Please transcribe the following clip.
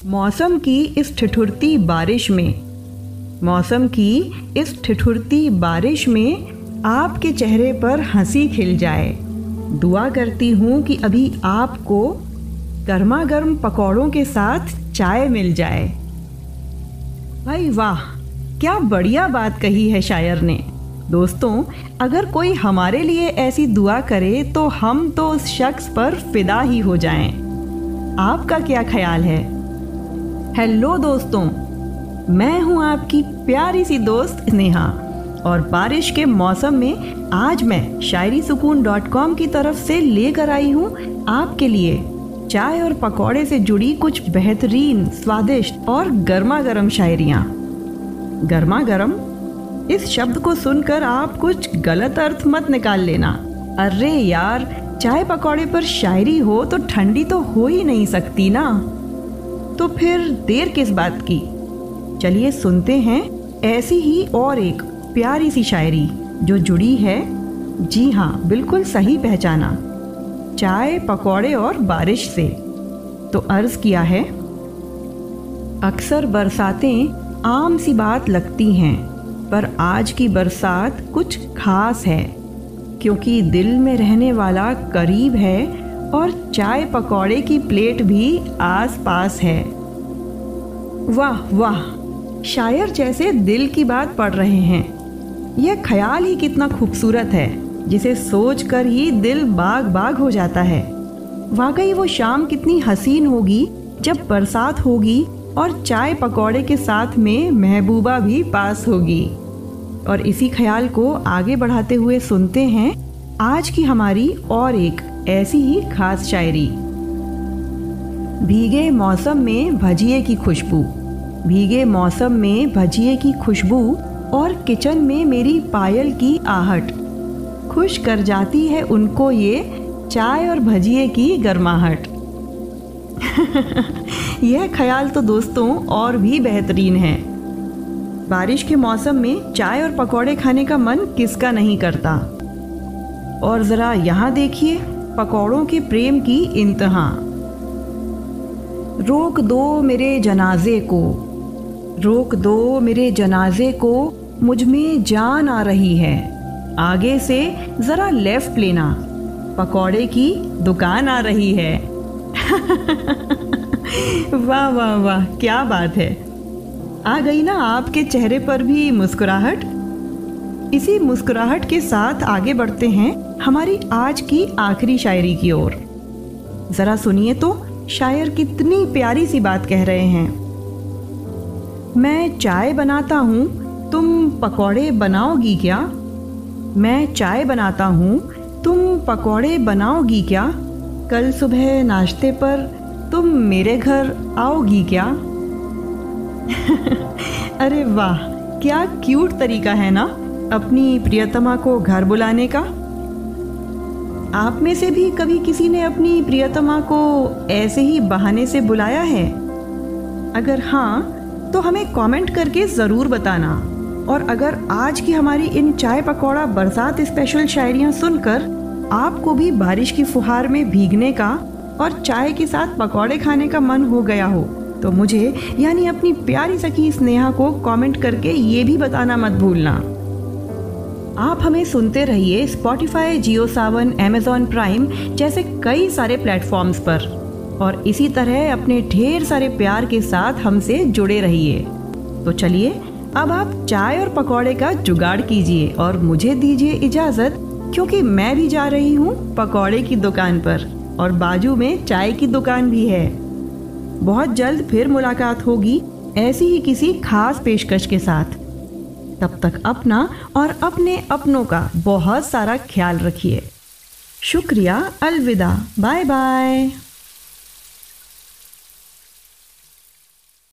मौसम की इस ठिठुरती बारिश में, मौसम की इस ठिठुरती बारिश में आपके चेहरे पर हँसी खिल जाए। दुआ करती हूँ कि अभी आपको गर्मा गर्म पकौड़ों के साथ चाय मिल जाए। भाई वाह, क्या बढ़िया बात कही है शायर ने। दोस्तों, अगर कोई हमारे लिए ऐसी दुआ करे तो हम तो उस शख्स पर फिदा ही हो जाएँ। आपका क्या ख्याल है? हेलो दोस्तों, मैं हूँ आपकी प्यारी सी दोस्त नेहा और बारिश के मौसम में आज मैं शायरी सुकून डॉट कॉम की तरफ़ से लेकर आई हूँ आपके लिए चाय और पकौड़े से जुड़ी कुछ बेहतरीन, स्वादिष्ट और गर्मा गर्म शायरियाँ। गर्मा गर्म इस शब्द को सुनकर आप कुछ गलत अर्थ मत निकाल लेना। अरे यार, चाय पकौड़े पर शायरी हो तो ठंडी तो हो ही नहीं सकती ना। तो फिर देर किस बात की? चलिए सुनते हैं ऐसी ही और एक प्यारी सी शायरी जो जुड़ी है। जी हाँ बिल्कुल सही पहचाना। चाय, पकौड़े और बारिश से। तो अर्ज़ किया है। अक्सर बरसातें आम सी बात लगती हैं, पर आज की बरसात कुछ खास है, क्योंकि दिल में रहने वाला करीब है और चाय पकौड़े की प्लेट भी आस पास है। वाह वाह, शायर जैसे दिल की बात पढ़ रहे हैं। यह ख्याल ही कितना खूबसूरत है, जिसे सोच कर ही दिल बाग बाग हो जाता है। वाकई वो शाम कितनी हसीन होगी, जब बरसात होगी और चाय पकौड़े के साथ में महबूबा भी पास होगी। और इसी ख्याल को आगे बढ़ाते हुए सुनते हैं आज की हमारी और एक ऐसी ही खास शायरी। भीगे मौसम में भजिए की खुशबू। भीगे मौसम में भजिए की खुशबू और किचन में मेरी पायल की आहट। खुश कर जाती है उनको ये चाय और भजिए की गर्माहट। यह ख्याल तो दोस्तों और भी बेहतरीन है। बारिश के मौसम में चाय और पकौड़े खाने का मन किसका नहीं करता? और ज़रा यहाँ देखिए। पकौड़ों के प्रेम की इंतहा। रोक दो मेरे जनाजे को, रोक दो मेरे जनाजे को, मुझमें जान आ रही है। आगे से ज़रा लेफ़्ट लेना, पकौड़े की दुकान आ रही है। वाह वाह वाह, क्या बात है। आ गई ना आपके चेहरे पर भी मुस्कुराहट? इसी मुस्कुराहट के साथ आगे बढ़ते हैं हमारी आज की आखिरी शायरी की ओर। जरा सुनिए तो शायर कितनी प्यारी सी बात कह रहे हैं। मैं चाय बनाता हूँ, तुम पकौड़े बनाओगी क्या? मैं चाय बनाता हूँ, तुम पकौड़े बनाओगी क्या? कल सुबह नाश्ते पर तुम मेरे घर आओगी क्या? अरे वाह, क्या क्यूट तरीका है ना? अपनी प्रियतमा को घर बुलाने का? आप में से भी कभी किसी ने अपनी प्रियतमा को ऐसे ही बहाने से बुलाया है? अगर हाँ तो हमें कमेंट करके ज़रूर बताना। और अगर आज की हमारी इन चाय पकौड़ा बरसात स्पेशल शायरियाँ सुनकर आपको भी बारिश की फुहार में भीगने का और चाय के साथ पकौड़े खाने का मन हो गया हो तो मुझे यानी अपनी प्यारी सखी स्नेहा को कमेंट करके ये भी बताना मत भूलना। आप हमें सुनते रहिए Spotify Jio Saavn Amazon Prime जैसे कई सारे प्लेटफॉर्म्स पर। और इसी तरह अपने ढेर सारे प्यार के साथ हमसे जुड़े रहिए। तो चलिए, अब आप चाय और पकौड़े का जुगाड़ कीजिए और मुझे दीजिए इजाज़त, क्योंकि मैं भी जा रही हूँ पकौड़े की दुकान पर और बाजू में चाय की दुकान भी है। बहुत जल्द फिर मुलाकात होगी ऐसी ही किसी खास पेशकश के साथ। तब तक अपना और अपने अपनों का बहुत सारा ख्याल रखिए। शुक्रिया, अलविदा। Bye bye